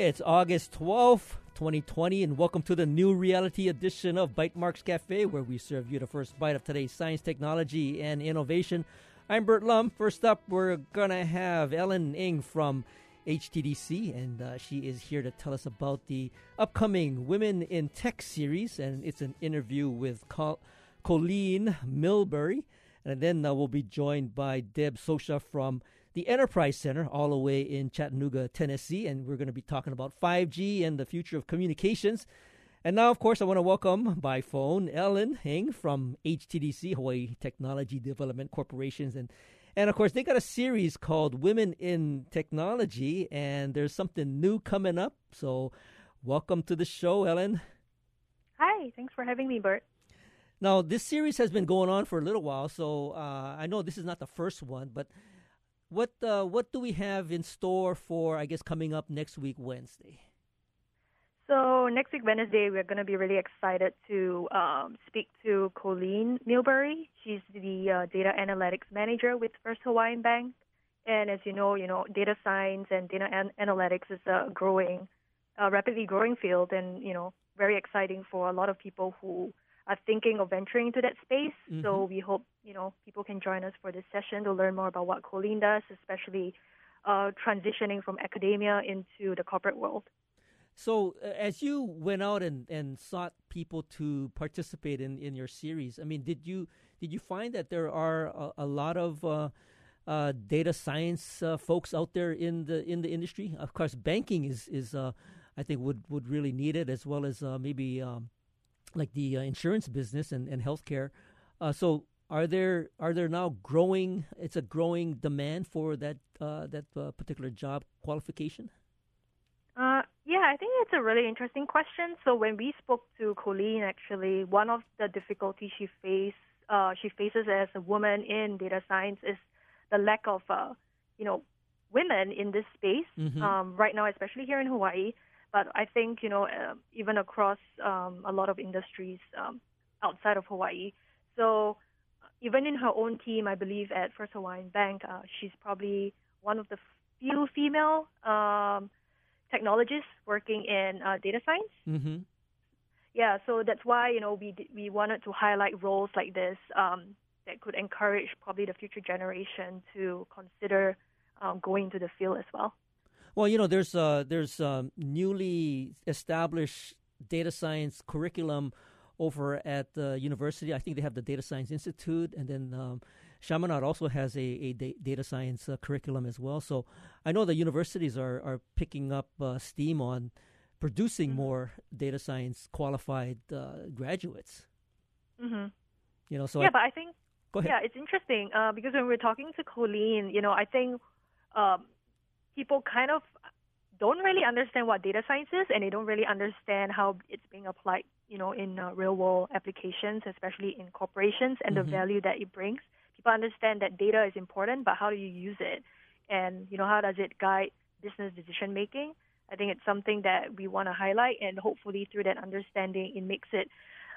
It's August 12th, 2020, and welcome to the new reality edition of Bytemarks Cafe, where we serve you the first bite of today's science, technology, and innovation. I'm Burt Lum. First up, we're going to have Ellen Ng from HTDC, and uh, she is here to tell us about the upcoming Women in Tech series, and it's an interview with Col- Colleen Milbury. And then uh, we'll be joined by Deb Socia from the Enterprise Center, all the way in Chattanooga, Tennessee. And we're going to be talking about 5G and the future of communications. And now, of course, I want to welcome by phone Ellen Ng from HTDC, Hawaii Technology Development Corporations. And, and of course, they got a series called Women in Technology, and there's something new coming up. So, welcome to the show, Ellen. Hi, thanks for having me, Burt. Now, this series has been going on for a little while, so uh, I know this is not the first one, but what uh, what do we have in store for I guess coming up next week Wednesday? So next week Wednesday we're going to be really excited to um, speak to Colleen Milbury. She's the uh, data analytics manager with First Hawaiian Bank, and as you know, you know data science and data an- analytics is a growing, uh, rapidly growing field, and you know very exciting for a lot of people who are thinking of venturing into that space. Mm-hmm. So we hope you know people can join us for this session to learn more about what Colleen does, especially uh, transitioning from academia into the corporate world. So, uh, as you went out and, and sought people to participate in, in your series, I mean, did you did you find that there are a, a lot of uh, uh, data science uh, folks out there in the in the industry? Of course, banking is is uh, I think would would really need it as well as uh, maybe um, like the uh, insurance business and, and healthcare. Uh, so are there are there now growing? It's a growing demand for that uh, that uh, particular job qualification. Uh, yeah, I think it's a really interesting question. So when we spoke to Colleen, actually, one of the difficulties she face uh, she faces as a woman in data science is the lack of you know women in this space mm-hmm. um, right now, especially here in Hawaii. But I think you know uh, even across um, a lot of industries um, outside of Hawaii. So even in her own team, I believe at First Hawaiian Bank, uh, she's probably one of the few female um, technologists working in uh, data science. Mm-hmm. Yeah, so that's why you know we we wanted to highlight roles like this um, that could encourage probably the future generation to consider um, going into the field as well. Well, you know, there's uh, there's um, newly established data science curriculum over at the university. I think they have the Data Science Institute, and then um, Chaminade also has a, a data science uh, curriculum as well. So I know the universities are, are picking up uh, steam on producing mm-hmm. more data science qualified uh, graduates. Mm-hmm. You know, so yeah, I, but I think go ahead. yeah, it's interesting uh, because when we're talking to Colleen, you know, I think um, people kind of don't really understand what data science is and they don't really understand how it's being applied you know in uh, real world applications especially in corporations and mm-hmm. the value that it brings. People understand that data is important but how do you use it? And you know how does it guide business decision making? I think it's something that we want to highlight and hopefully through that understanding it makes it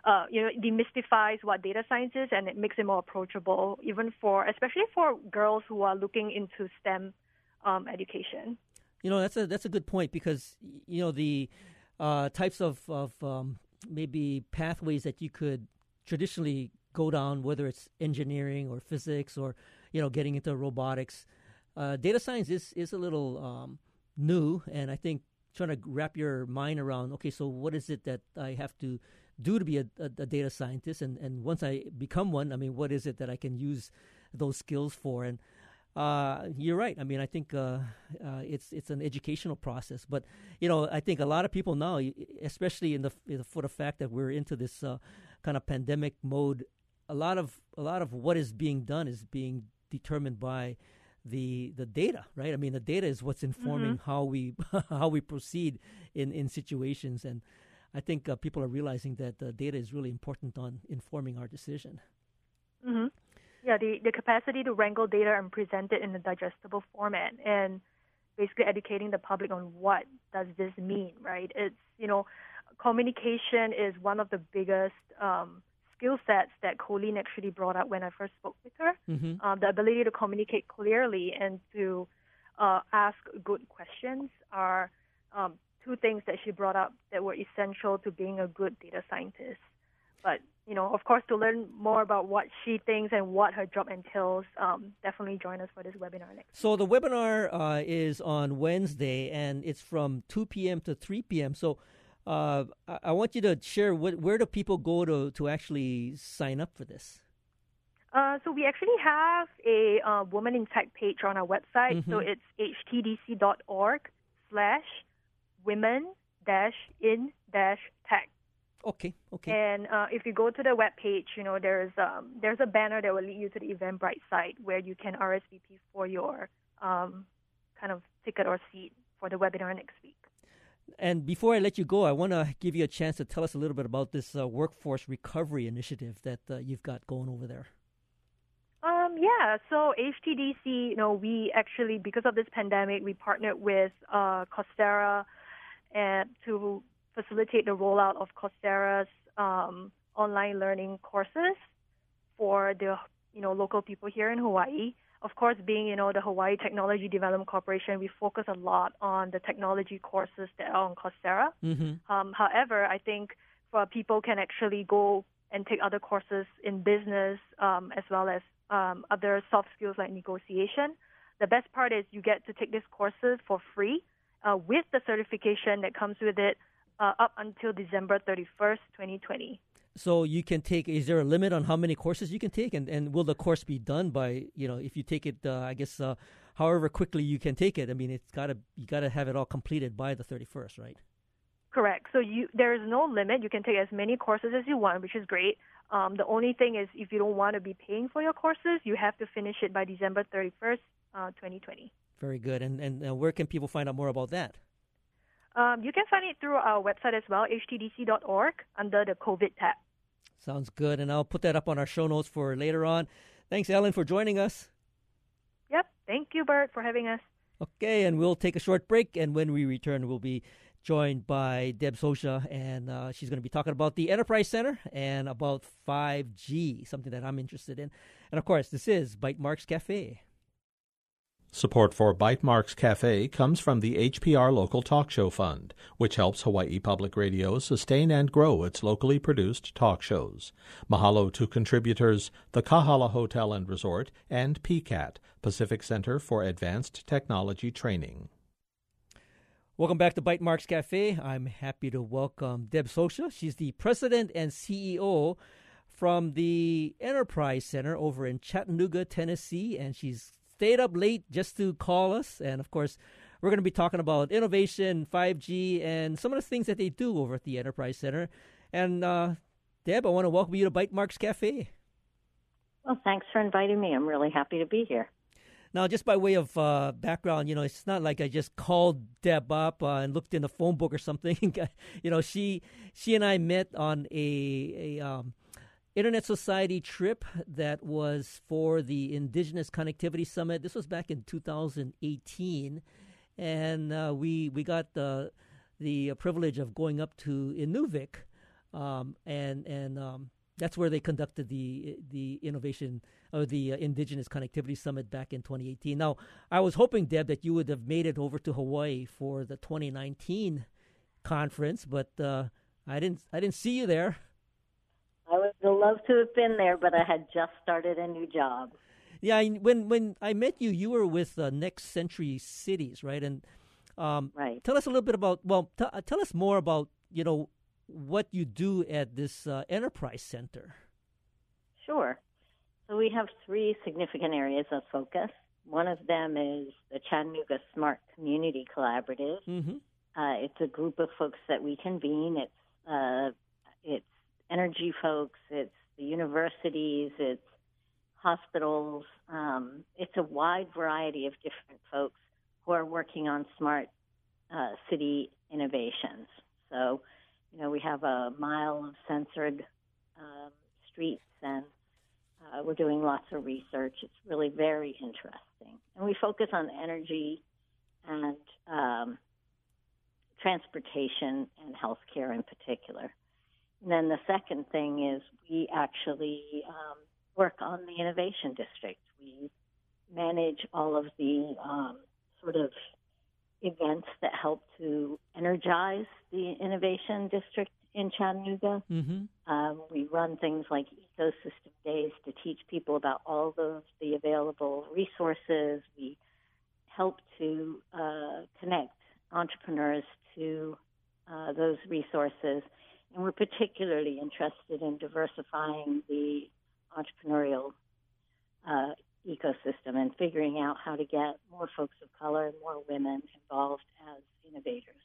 uh, you know, demystifies what data science is, and it makes it more approachable, even for, especially for girls who are looking into STEM um, education. You know, that's a that's a good point because you know the uh, types of of um, maybe pathways that you could traditionally go down, whether it's engineering or physics or you know getting into robotics. Uh, data science is is a little um, new, and I think trying to wrap your mind around okay, so what is it that I have to do to be a, a, a data scientist, and and once I become one, I mean, what is it that I can use those skills for? And uh, you're right. I mean, I think uh, uh, it's it's an educational process, but you know, I think a lot of people now, especially in the for the fact that we're into this uh, kind of pandemic mode, a lot of a lot of what is being done is being determined by the the data, right? I mean, the data is what's informing mm-hmm. how we how we proceed in in situations, and I think uh, people are realizing that the data is really important on informing our decision. Mm-hmm. Yeah, the, the capacity to wrangle data and present it in a digestible format and basically educating the public on what does this mean, right? It's, you know, communication is one of the biggest um, skill sets that Colleen actually brought up when I first spoke with her. Mm-hmm. Um, the ability to communicate clearly and to uh, ask good questions are um, two things that she brought up that were essential to being a good data scientist. But you know, of course, to learn more about what she thinks and what her job entails, um, definitely join us for this webinar next. So the webinar uh, is on Wednesday, and it's from 2 p.m. to 3 p.m. So uh, I want you to share what, where do people go to to actually sign up for this. Uh, so we actually have a uh, Woman in Tech page on our website. Mm-hmm. So it's htdc.org slash women dash in dash tech. Okay. Okay. And uh, if you go to the web page, you know there's um, there's a banner that will lead you to the Eventbrite site where you can RSVP for your um, kind of ticket or seat for the webinar next week. And before I let you go, I want to give you a chance to tell us a little bit about this uh, workforce recovery initiative that uh, you've got going over there. Um, yeah, so HTDC, you know, we actually, because of this pandemic, we partnered with uh, Coursera and to facilitate the rollout of Coursera's um, online learning courses for the you know local people here in Hawaii. Of course, being you know the Hawaii Technology Development Corporation, we focus a lot on the technology courses that are on Coursera. Mm-hmm. Um, however, I think for people can actually go and take other courses in business um, as well as um, other soft skills like negotiation. The best part is you get to take these courses for free uh, with the certification that comes with it uh, up until December 31st, 2020. So you can take. Is there a limit on how many courses you can take, and, and will the course be done by you know if you take it? Uh, I guess uh, however quickly you can take it. I mean, it's got to you got to have it all completed by the 31st, right? Correct. So you there is no limit. You can take as many courses as you want, which is great. Um, the only thing is, if you don't want to be paying for your courses, you have to finish it by December 31st, uh, 2020. Very good. And and uh, where can people find out more about that? Um, you can find it through our website as well, htdc.org, under the COVID tab. Sounds good. And I'll put that up on our show notes for later on. Thanks, Ellen, for joining us. Yep. Thank you, Burt, for having us. Okay, and we'll take a short break. And when we return, we'll be joined by Deb Socia, and uh, she's going to be talking about the Enterprise Center and about 5G, something that I'm interested in. And of course, this is Bytemarks Cafe. Support for Bytemarks Cafe comes from the HPR Local Talk Show Fund, which helps Hawaii Public Radio sustain and grow its locally produced talk shows. Mahalo to contributors the Kahala Hotel and Resort and PCAT, Pacific Center for Advanced Technology Training. Welcome back to Bytemarks Cafe. I'm happy to welcome Deb Socia. She's the president and CEO from the Enterprise Center over in Chattanooga, Tennessee, and she's stayed up late just to call us. And of course, we're going to be talking about innovation, 5G, and some of the things that they do over at the Enterprise Center. And uh, Deb, I want to welcome you to Bytemarks Cafe. Well, thanks for inviting me. I'm really happy to be here. Now, just by way of uh, background, you know, it's not like I just called Deb up uh, and looked in the phone book or something. you know, she she and I met on a a um, Internet Society trip that was for the Indigenous Connectivity Summit. This was back in 2018, and uh, we we got the the privilege of going up to Inuvik, um, and and um, that's where they conducted the the innovation or the uh, Indigenous Connectivity Summit back in 2018. Now, I was hoping, Deb, that you would have made it over to Hawaii for the 2019 conference, but uh, I didn't I didn't see you there. Have to have been there, but I had just started a new job. Yeah, when when I met you, you were with uh, Next Century Cities, right? And um, right. Tell us a little bit about. Well, t- uh, tell us more about you know what you do at this uh, enterprise center. Sure. So we have three significant areas of focus. One of them is the Chattanooga Smart Community Collaborative. Mm-hmm. Uh, it's a group of folks that we convene. It's uh, it's energy folks, it's the universities, it's hospitals. Um, it's a wide variety of different folks who are working on smart uh, city innovations. So, you know, we have a mile of censored um, streets, and uh, we're doing lots of research. It's really very interesting, and we focus on energy and um, transportation and healthcare in particular. And then the second thing is we actually um, work on the innovation district. We manage all of the um, sort of events that help to energize the innovation district in Chattanooga. Mm-hmm. Um, we run things like ecosystem days to teach people about all of the available resources. We help to uh, connect entrepreneurs to uh, those resources. And we're particularly interested in diversifying the entrepreneurial uh, ecosystem and figuring out how to get more folks of color and more women involved as innovators.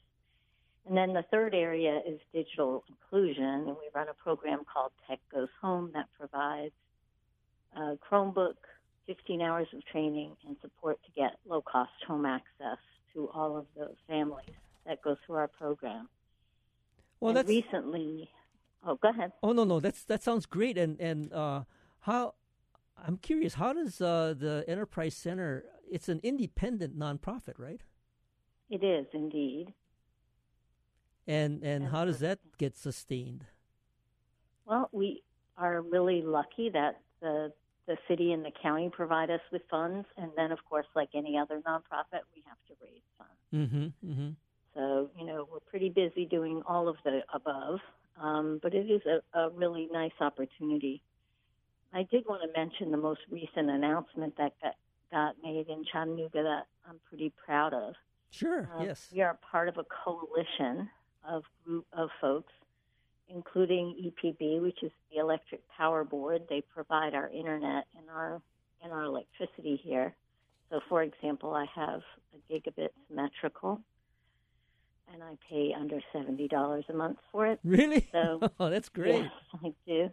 And then the third area is digital inclusion, and we run a program called Tech Goes Home that provides a Chromebook, 15 hours of training, and support to get low cost home access to all of the families that go through our program. Well, and that's recently. Oh, go ahead. Oh no, no, that's that sounds great. And and uh, how I'm curious, how does uh, the Enterprise Center? It's an independent nonprofit, right? It is indeed. And and how does that get sustained? Well, we are really lucky that the the city and the county provide us with funds, and then of course, like any other nonprofit, we have to raise funds. Mm-hmm, mm-hmm. So you know, we're pretty busy doing all of the above, um, but it is a, a really nice opportunity. I did want to mention the most recent announcement that got, got made in Chattanooga that I'm pretty proud of. Sure. Uh, yes. We are part of a coalition of group of folks, including EPB, which is the Electric Power Board. They provide our internet and our and our electricity here. So, for example, I have a gigabit symmetrical, and I pay under seventy dollars a month for it. Really? So, oh, that's great. Yes, I do.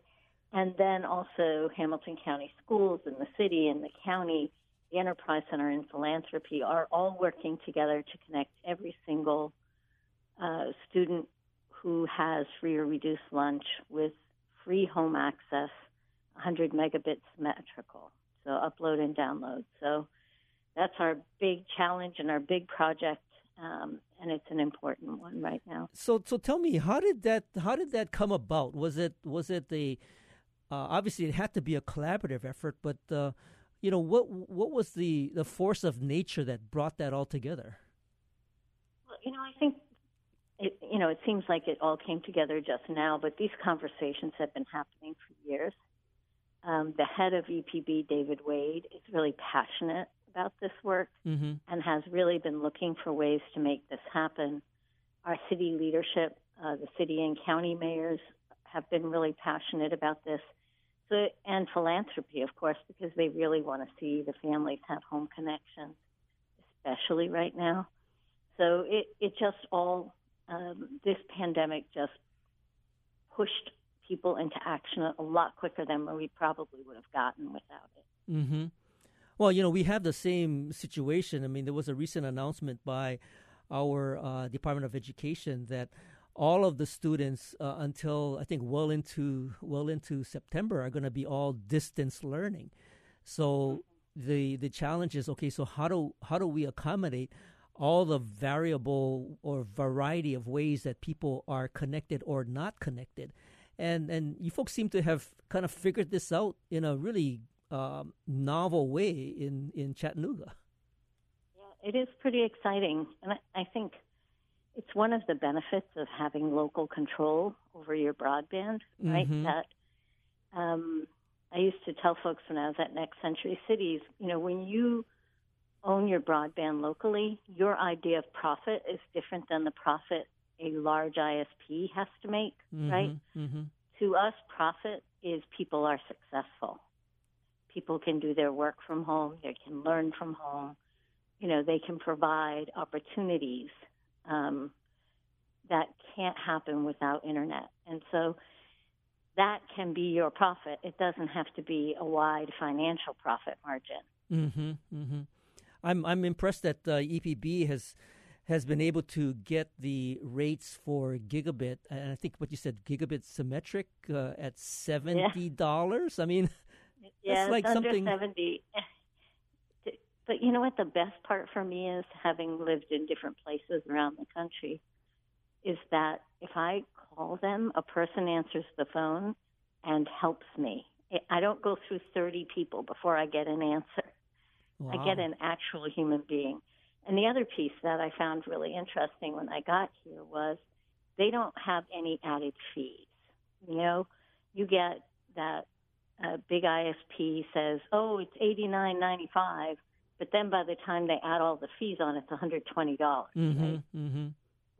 And then also Hamilton County Schools and the city and the county, the Enterprise Center and Philanthropy are all working together to connect every single uh, student who has free or reduced lunch with free home access, 100 megabits symmetrical, so upload and download. So that's our big challenge and our big project, um, and it's an important one right now. So, so tell me, how did that how did that come about? Was it was it the uh, obviously it had to be a collaborative effort, but uh, you know what what was the the force of nature that brought that all together? Well, you know, I think it, you know, it seems like it all came together just now, but these conversations have been happening for years. Um, the head of EPB, David Wade, is really passionate about this work mm-hmm. and has really been looking for ways to make this happen. Our city leadership, uh, the city and county mayors, have been really passionate about this. So, and philanthropy, of course, because they really want to see the families have home connections, especially right now. So it, it just all um, this pandemic just pushed people into action a lot quicker than we probably would have gotten without it. Mm-hmm. Well, you know, we have the same situation. I mean, there was a recent announcement by our uh, Department of Education that all of the students uh, until I think well into well into September are going to be all distance learning. So the the challenge is okay. So how do how do we accommodate all the variable or variety of ways that people are connected or not connected. And and you folks seem to have kind of figured this out in a really um, novel way in, in Chattanooga. Yeah, it is pretty exciting. And I, I think it's one of the benefits of having local control over your broadband, right? Mm-hmm. That um, I used to tell folks when I was at Next Century Cities, you know, when you own your broadband locally, your idea of profit is different than the profit a large ISP has to make, mm-hmm, right? Mm-hmm. To us, profit is people are successful. People can do their work from home, they can learn from home, you know, they can provide opportunities um, that can't happen without internet. And so that can be your profit. It doesn't have to be a wide financial profit margin. Mm-hmm, mm-hmm. I'm I'm impressed that uh, EPB has has been able to get the rates for gigabit, and I think what you said, gigabit symmetric uh, at seventy dollars. Yeah. I mean, yeah, like under something seventy. But you know what? The best part for me is having lived in different places around the country, is that if I call them, a person answers the phone and helps me. I don't go through thirty people before I get an answer. Wow. I get an actual human being. And the other piece that I found really interesting when I got here was they don't have any added fees. You know, you get that uh, big ISP says, "Oh, it's eighty nine ninety five, but then by the time they add all the fees on, it's one hundred twenty dollars. Mm-hmm, right? mm-hmm.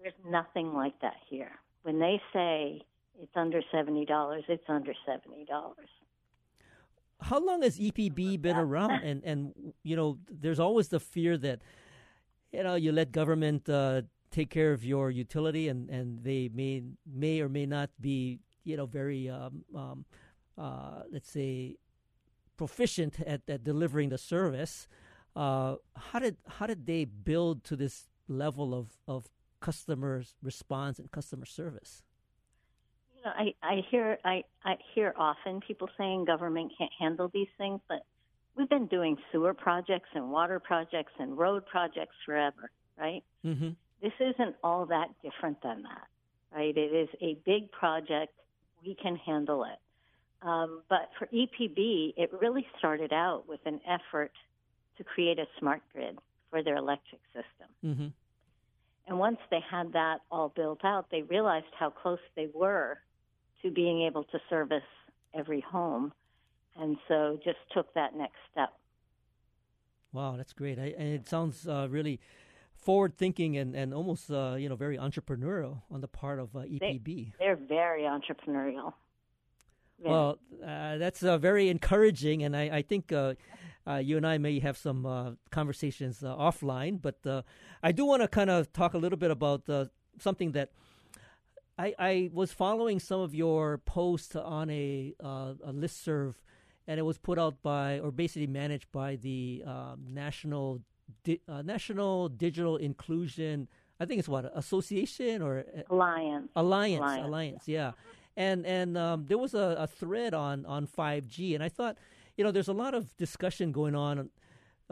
There's nothing like that here. When they say it's under seventy dollars, it's under seventy dollars. How long has EPB been around? And and you know, there's always the fear that you know you let government uh, take care of your utility, and, and they may may or may not be you know very um, um, uh, let's say proficient at, at delivering the service. Uh, how did how did they build to this level of of customers response and customer service? You know, I, I hear I, I hear often people saying government can't handle these things, but we've been doing sewer projects and water projects and road projects forever, right? Mm-hmm. This isn't all that different than that, right? It is a big project. We can handle it. Um, but for EPB, it really started out with an effort to create a smart grid for their electric system. Mm-hmm. And once they had that all built out, they realized how close they were to being able to service every home and so just took that next step. Wow, that's great. I, and it sounds uh, really forward thinking and, and almost uh, you know very entrepreneurial on the part of uh, EPB. They, are very entrepreneurial. Well, uh, that's uh, very encouraging, and I, I think uh, you and I may have some conversations offline. But I do want to kind of talk a little bit about something that I, I was following some of your posts on a uh, a listserv and it was put out by or basically managed by the um, national Di- uh, national digital inclusion i think it's what association or uh, alliance. Alliance alliance, alliance yeah and and um, there was a, a, thread on on 5g and i thought you know there's a lot of discussion going on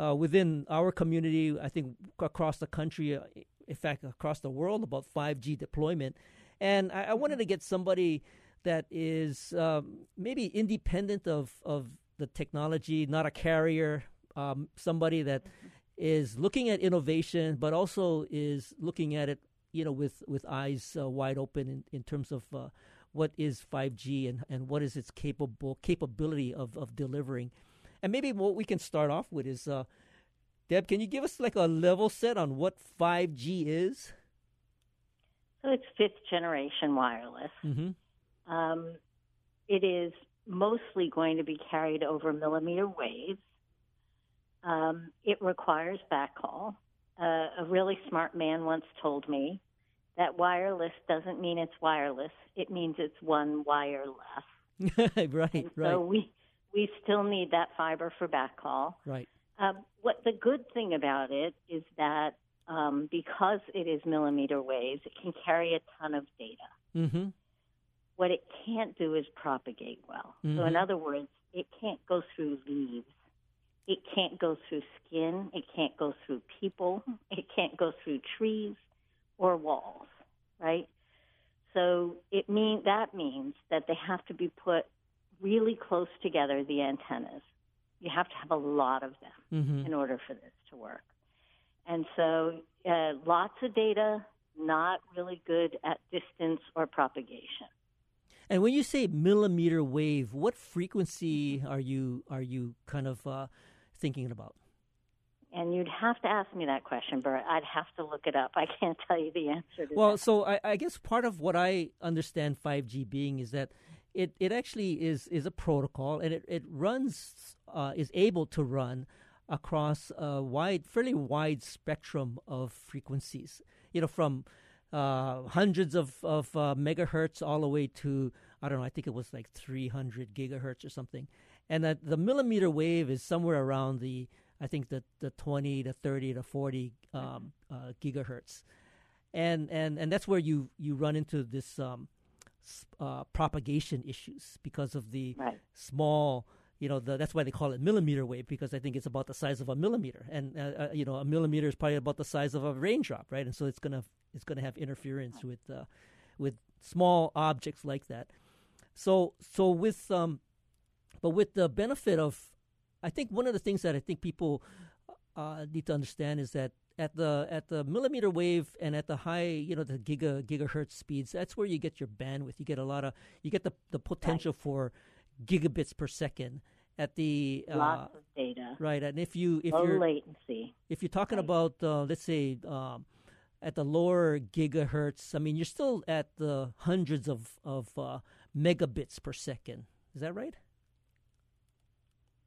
uh, within our community i think across the country uh, in fact across the world about 5g deployment. And i, I wanted to get somebody that is um, maybe independent of, of the technology, not a carrier, um, somebody that is looking at innovation, but also is looking at it, you know, with, with eyes uh, wide open in, in terms of uh, what is 5G and, and what is its capable capability of, of delivering. And maybe what we can start off with is, uh, Deb, can you give us like a level set on what 5G is? So it's fifth generation wireless. Mm-hmm. Um, it is mostly going to be carried over millimeter waves. Um, it requires backhaul. Uh, a really smart man once told me that wireless doesn't mean it's wireless; it means it's one wire less. right, and right. So we we still need that fiber for backhaul. Right. Um, what the good thing about it is that um, because it is millimeter waves, it can carry a ton of data. Mm-hmm. What it can't do is propagate well. Mm-hmm. So, in other words, it can't go through leaves. It can't go through skin. It can't go through people. It can't go through trees or walls, right? So it mean that means that they have to be put really close together. The antennas, you have to have a lot of them mm-hmm. in order for this to work. And so, uh, lots of data, not really good at distance or propagation. And when you say millimeter wave, what frequency are you are you kind of uh, thinking about? And you'd have to ask me that question, Burt. I'd have to look it up. I can't tell you the answer to well, that. so I, I guess part of what I understand 5G being is that it, it actually is, is a protocol and it, it runs, uh, is able to run across a wide, fairly wide spectrum of frequencies. You know, from uh, hundreds of, of uh, megahertz all the way to, I don't know, I think it was like 300 gigahertz or something. And that the millimeter wave is somewhere around the, I think, the, the 20 to 30 to 40 um, uh, gigahertz. And, and, and that's where you, you run into this um, uh, propagation issues because of the right. small you know, the, that's why they call it millimeter wave because I think it's about the size of a millimeter, and uh, uh, you know, a millimeter is probably about the size of a raindrop, right? And so it's gonna it's gonna have interference with uh, with small objects like that. So so with um, but with the benefit of, I think one of the things that I think people uh, need to understand is that at the at the millimeter wave and at the high, you know, the giga gigahertz speeds, that's where you get your bandwidth. You get a lot of you get the the potential right. for gigabits per second at the uh, lots of data. Right, and if you if low you're latency, if you're talking right. about uh, let's say um, at the lower gigahertz, I mean you're still at the hundreds of of uh, megabits per second. Is that right?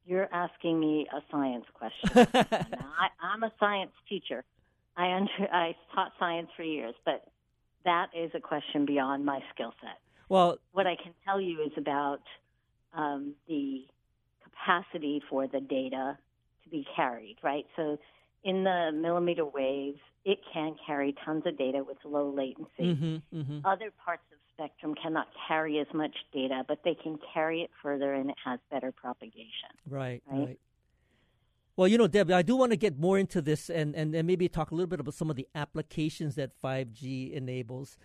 You're asking me a science question. I, am a science teacher. I under, I taught science for years, but that is a question beyond my skill set. Well, what I can tell you is about um, the capacity for the data to be carried, right? So in the millimeter waves, it can carry tons of data with low latency. Mm-hmm, mm-hmm. Other parts of spectrum cannot carry as much data, but they can carry it further and it has better propagation. Right, right. right. Well, you know, Deb, I do want to get more into this and, and, and maybe talk a little bit about some of the applications that 5G enables.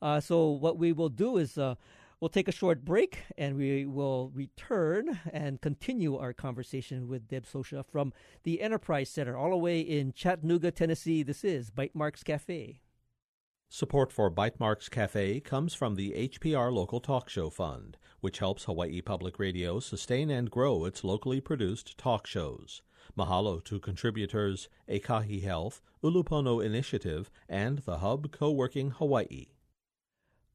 Uh, so, what we will do is uh, we'll take a short break and we will return and continue our conversation with Deb Socia from the Enterprise Center, all the way in Chattanooga, Tennessee. This is Bytemarks Cafe. Support for Bytemarks Cafe comes from the HPR Local Talk Show Fund, which helps Hawaii Public Radio sustain and grow its locally produced talk shows. Mahalo to contributors Ekahi Health, Ulupono Initiative, and the Hub Co-working Hawaii.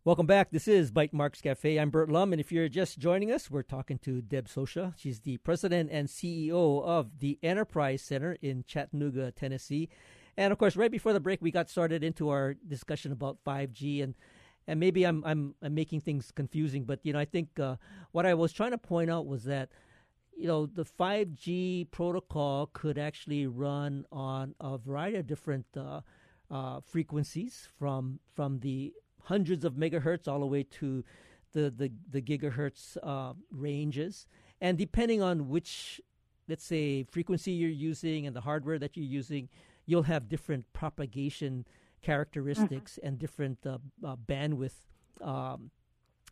Welcome back. This is Bytemarks Cafe. I'm Burt Lum, and if you're just joining us, we're talking to Deb Socia. She's the president and CEO of the Enterprise Center in Chattanooga, Tennessee. And of course, right before the break, we got started into our discussion about 5G, and and maybe I'm I'm, I'm making things confusing, but you know, I think uh, what I was trying to point out was that you know the 5G protocol could actually run on a variety of different uh, uh, frequencies, from from the hundreds of megahertz all the way to the the, the gigahertz uh, ranges, and depending on which let's say frequency you're using and the hardware that you're using you'll have different propagation characteristics mm-hmm. and different uh, uh, bandwidth um,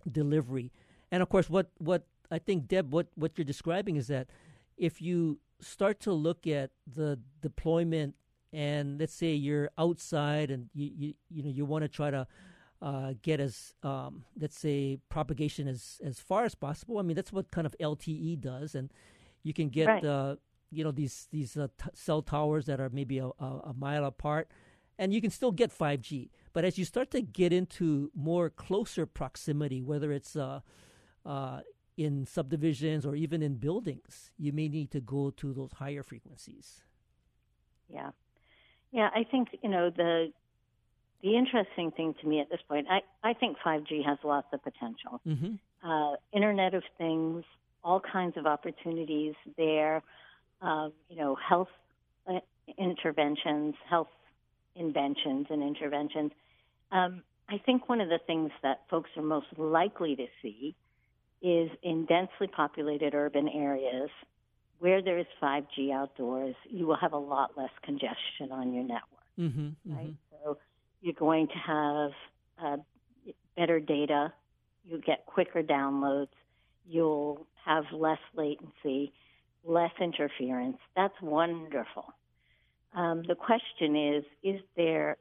delivery. And of course, what what I think Deb, what what you're describing is that if you start to look at the deployment and let's say you're outside and you you, you know you want to try to uh, get as um, let's say propagation as as far as possible. I mean that's what kind of LTE does, and you can get right. uh, you know these these uh, t- cell towers that are maybe a, a, a, mile apart, and you can still get 5G. But as you start to get into more closer proximity, whether it's uh, uh, in subdivisions or even in buildings, you may need to go to those higher frequencies. Yeah, yeah. I think you know the the interesting thing to me at this point. I I think 5G has lots of potential. Mm-hmm. Uh, Internet of Things, all kinds of opportunities there uh, you know, health uh, interventions, health inventions and interventions. Um, I think one of the things that folks are most likely to see is in densely populated urban areas where there is 5G outdoors, you will have a lot less congestion on your network. Mm-hmm, mm-hmm. right? So you're going to have uh, better data, you'll get quicker downloads, you'll have less latency, less interference. That's wonderful. Um, the question is: Is there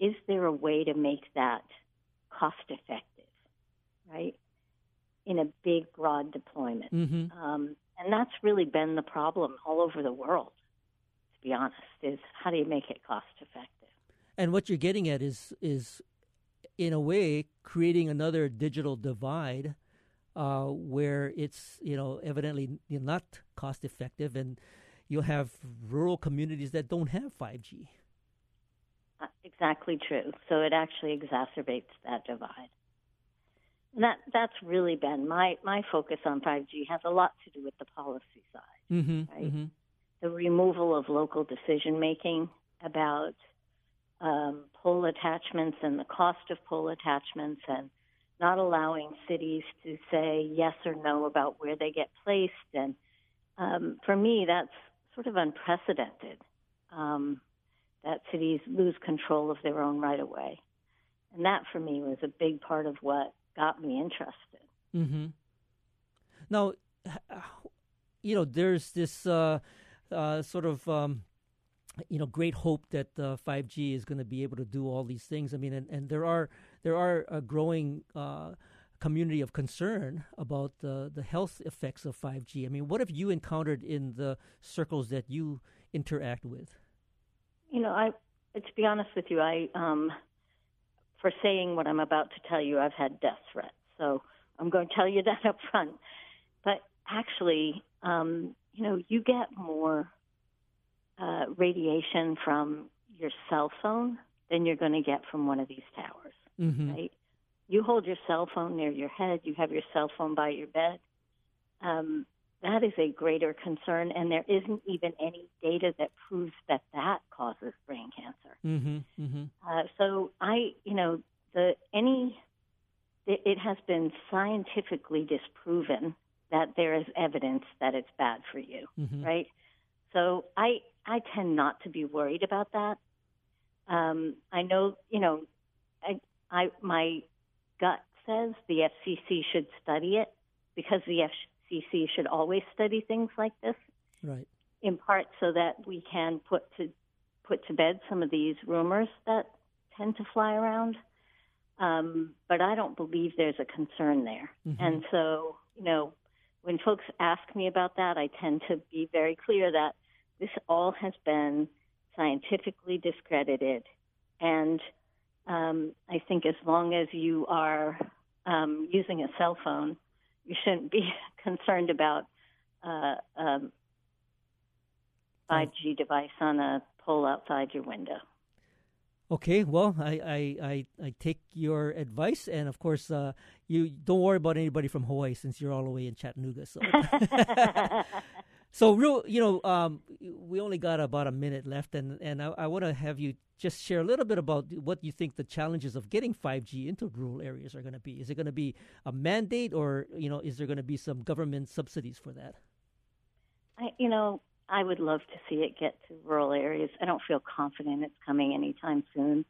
is there a way to make that cost effective, right? In a big, broad deployment, mm-hmm. um, and that's really been the problem all over the world. To be honest, is how do you make it cost effective? And what you're getting at is is in a way creating another digital divide uh, where it's you know evidently not cost effective, and you'll have rural communities that don't have 5G. Uh, exactly true. So it actually exacerbates that divide. And that that's really been my my focus on 5G has a lot to do with the policy side, mm-hmm, right? Mm-hmm. The removal of local decision making about um, pole attachments and the cost of pole attachments and not allowing cities to say yes or no about where they get placed. And um, for me, that's sort of unprecedented um, that cities lose control of their own right of way. And that for me was a big part of what got me interested. Mm-hmm. Now, you know, there's this uh, uh, sort of um, you know great hope that uh, 5G is going to be able to do all these things. I mean, and, and there are there are a growing uh, community of concern about the the health effects of 5G. I mean, what have you encountered in the circles that you interact with? You know, I to be honest with you, I um, for saying what I'm about to tell you, I've had death threats. So I'm going to tell you that up front. But actually, um, you know, you get more uh, radiation from your cell phone than you're going to get from one of these towers, mm-hmm. right? You hold your cell phone near your head. You have your cell phone by your bed. Um, that is a greater concern, and there isn't even any data that proves that that causes brain cancer. Mm-hmm, mm-hmm. Uh, so I, you know, the any it, it has been scientifically disproven that there is evidence that it's bad for you, mm-hmm. right? So I I tend not to be worried about that. Um, I know, you know, I, I my gut says the FCC should study it because the FCC should always study things like this. Right. In part so that we can put to put to bed some of these rumors that tend to fly around. Um, but I don't believe there's a concern there. Mm-hmm. And so, you know, when folks ask me about that, I tend to be very clear that this all has been scientifically discredited. And um, I think as long as you are um, using a cell phone, you shouldn't be concerned about uh, um, 5G device on a pole outside your window. Okay, well, I, I, I, I, take your advice, and of course, uh, you don't worry about anybody from Hawaii since you're all the way in Chattanooga. So, so real, you know, um, we only got about a minute left, and and I, I want to have you just share a little bit about what you think the challenges of getting 5G into rural areas are going to be. Is it going to be a mandate, or you know, is there going to be some government subsidies for that? I, you know, I would love to see it get to rural areas. I don't feel confident it's coming anytime soon.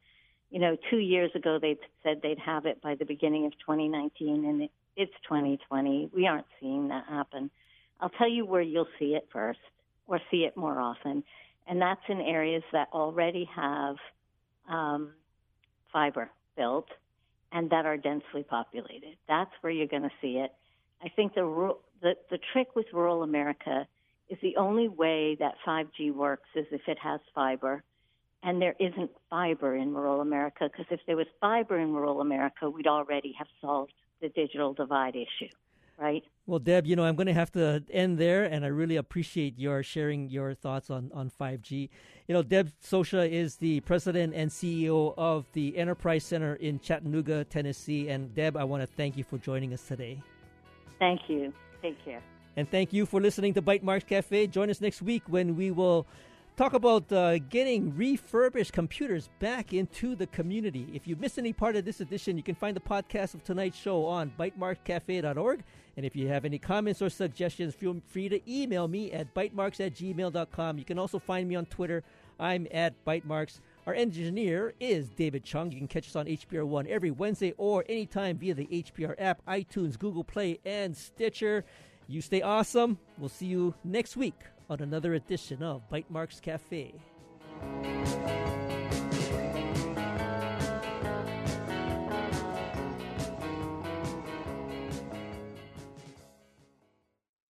You know, two years ago they said they'd have it by the beginning of 2019, and it's 2020. We aren't seeing that happen. I'll tell you where you'll see it first, or see it more often, and that's in areas that already have um, fiber built and that are densely populated. That's where you're going to see it. I think the the the trick with rural America is the only way that 5G works is if it has fiber. And there isn't fiber in rural America because if there was fiber in rural America, we'd already have solved the digital divide issue, right? Well, Deb, you know, I'm going to have to end there, and I really appreciate your sharing your thoughts on, on 5G. You know, Deb Socia is the president and CEO of the Enterprise Center in Chattanooga, Tennessee. And Deb, I want to thank you for joining us today. Thank you. Take care. And thank you for listening to Bytemarks Cafe. Join us next week when we will talk about uh, getting refurbished computers back into the community. If you missed any part of this edition, you can find the podcast of tonight's show on bytemarkscafe.org. And if you have any comments or suggestions, feel free to email me at bytemarks at gmail.com. You can also find me on Twitter. I'm at bytemarks. Our engineer is David Chung. You can catch us on HPR One every Wednesday or anytime via the HPR app, iTunes, Google Play, and Stitcher. You stay awesome. We'll see you next week on another edition of Bytemarks Cafe.